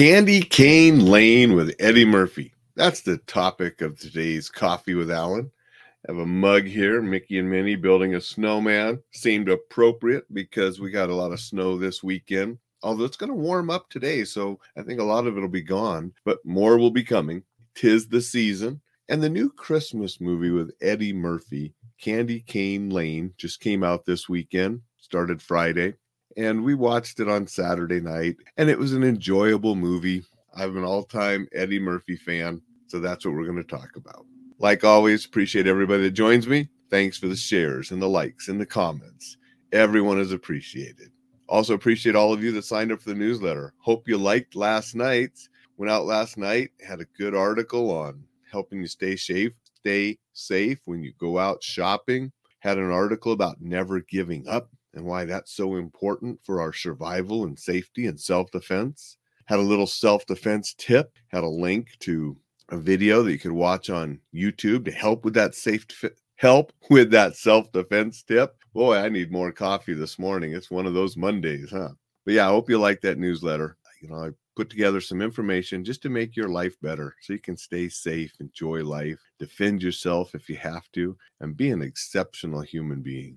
Candy Cane Lane with Eddie Murphy. That's the topic of today's Coffee with Alain. I have a mug here, Mickey and Minnie building a snowman. Seemed appropriate because we got a lot of snow this weekend. Although it's going to warm up today, so I think a lot of it'll be gone, but more will be coming. Tis the season. And the new Christmas movie with Eddie Murphy, Candy Cane Lane, just came out this weekend, started Friday and we watched it on Saturday night, and it was an enjoyable movie. I'm an all time Eddie Murphy fan, so that's what we're going to talk about. Like always, appreciate everybody that joins me. Thanks for the shares and the likes and the comments. Everyone is appreciated. Also, appreciate all of you that signed up for the newsletter. Hope you liked last night's. Went out last night, had a good article on helping you stay safe, stay safe when you go out shopping. Had an article about never giving up and why that's so important for our survival and safety and self defense. Had a little self defense tip, had a link to a video that you could watch on YouTube to help with that safe help with that self defense tip. Boy, I need more coffee this morning. It's one of those Mondays, huh? But yeah, I hope you like that newsletter. You know, I put together some information just to make your life better so you can stay safe, enjoy life, defend yourself if you have to, and be an exceptional human being.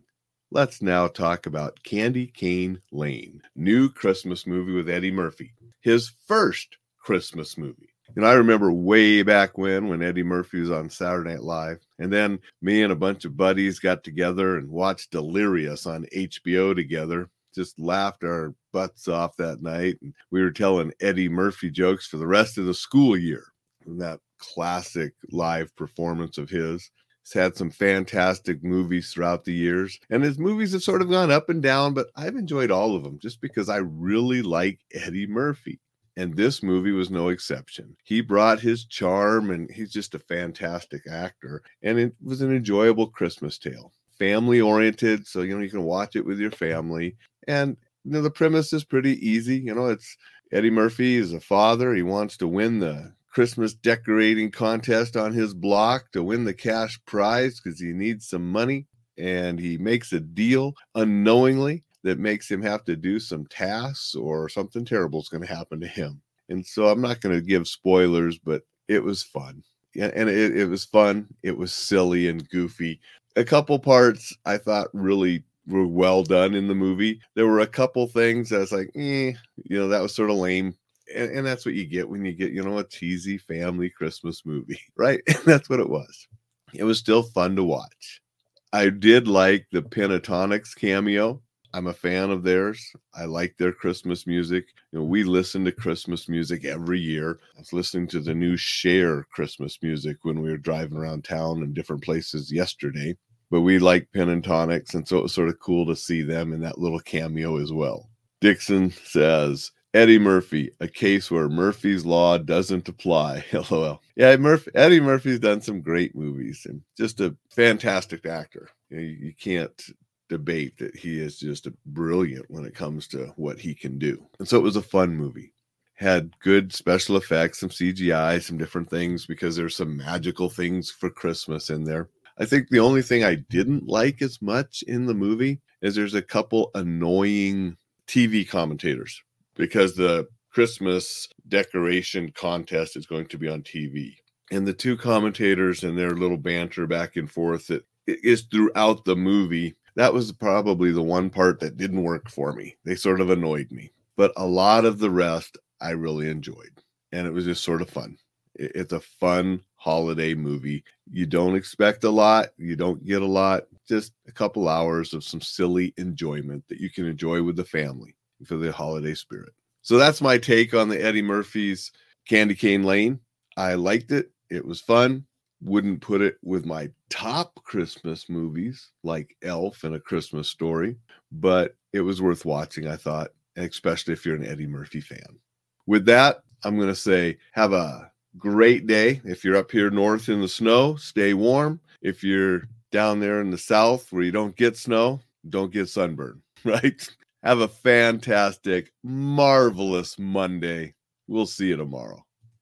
Let's now talk about Candy Cane Lane, new Christmas movie with Eddie Murphy, his first Christmas movie. And I remember way back when, when Eddie Murphy was on Saturday Night Live. And then me and a bunch of buddies got together and watched Delirious on HBO together. Just laughed our butts off that night. And we were telling Eddie Murphy jokes for the rest of the school year. That classic live performance of his. He's had some fantastic movies throughout the years, and his movies have sort of gone up and down, but I've enjoyed all of them just because I really like Eddie Murphy. And this movie was no exception. He brought his charm, and he's just a fantastic actor. And it was an enjoyable Christmas tale, family oriented. So, you know, you can watch it with your family. And, you know, the premise is pretty easy. You know, it's Eddie Murphy is a father. He wants to win the Christmas decorating contest on his block to win the cash prize because he needs some money. And he makes a deal unknowingly that makes him have to do some tasks or something terrible is going to happen to him. And so I'm not going to give spoilers, but it was fun. And it, it was fun. It was silly and goofy. A couple parts I thought really were well done in the movie. There were a couple things I was like, eh, you know, that was sort of lame and, and that's what you get when you get you know a cheesy family christmas movie right? That's what it was. It was still fun to watch. I did like the Pentatonix cameo. I'm a fan of theirs. I like their christmas music. You know we listen to christmas music every year. I was listening to the new Cher christmas music when we were driving around town and different places yesterday but we like Pentatonix and so it was sort of cool to see them in that little cameo as well. Dixon says Eddie Murphy, a case where Murphy's Law doesn't apply. LOL. Yeah, Murphy, Eddie Murphy's done some great movies and just a fantastic actor. You, know, you can't debate that he is just brilliant when it comes to what he can do. And so it was a fun movie. Had good special effects, some CGI, some different things because there's some magical things for Christmas in there. I think the only thing I didn't like as much in the movie is there's a couple annoying TV commentators because the Christmas decoration contest is going to be on TV. And the two commentators and their little banter back and forth that is throughout the movie. That was probably the one part that didn't work for me. They sort of annoyed me. But a lot of the rest I really enjoyed. And it was just sort of fun. It's a fun holiday movie. You don't expect a lot, you don't get a lot, just a couple hours of some silly enjoyment that you can enjoy with the family for the holiday spirit. So that's my take on the Eddie Murphy's Candy Cane Lane. I liked it. It was fun. Wouldn't put it with my top Christmas movies like Elf and A Christmas Story, but it was worth watching, I thought, especially if you're an Eddie Murphy fan. With that, I'm going to say have a great day. If you're up here north in the snow, stay warm. If you're down there in the south where you don't get snow, don't get sunburned, right? Have a fantastic, marvelous Monday. We'll see you tomorrow.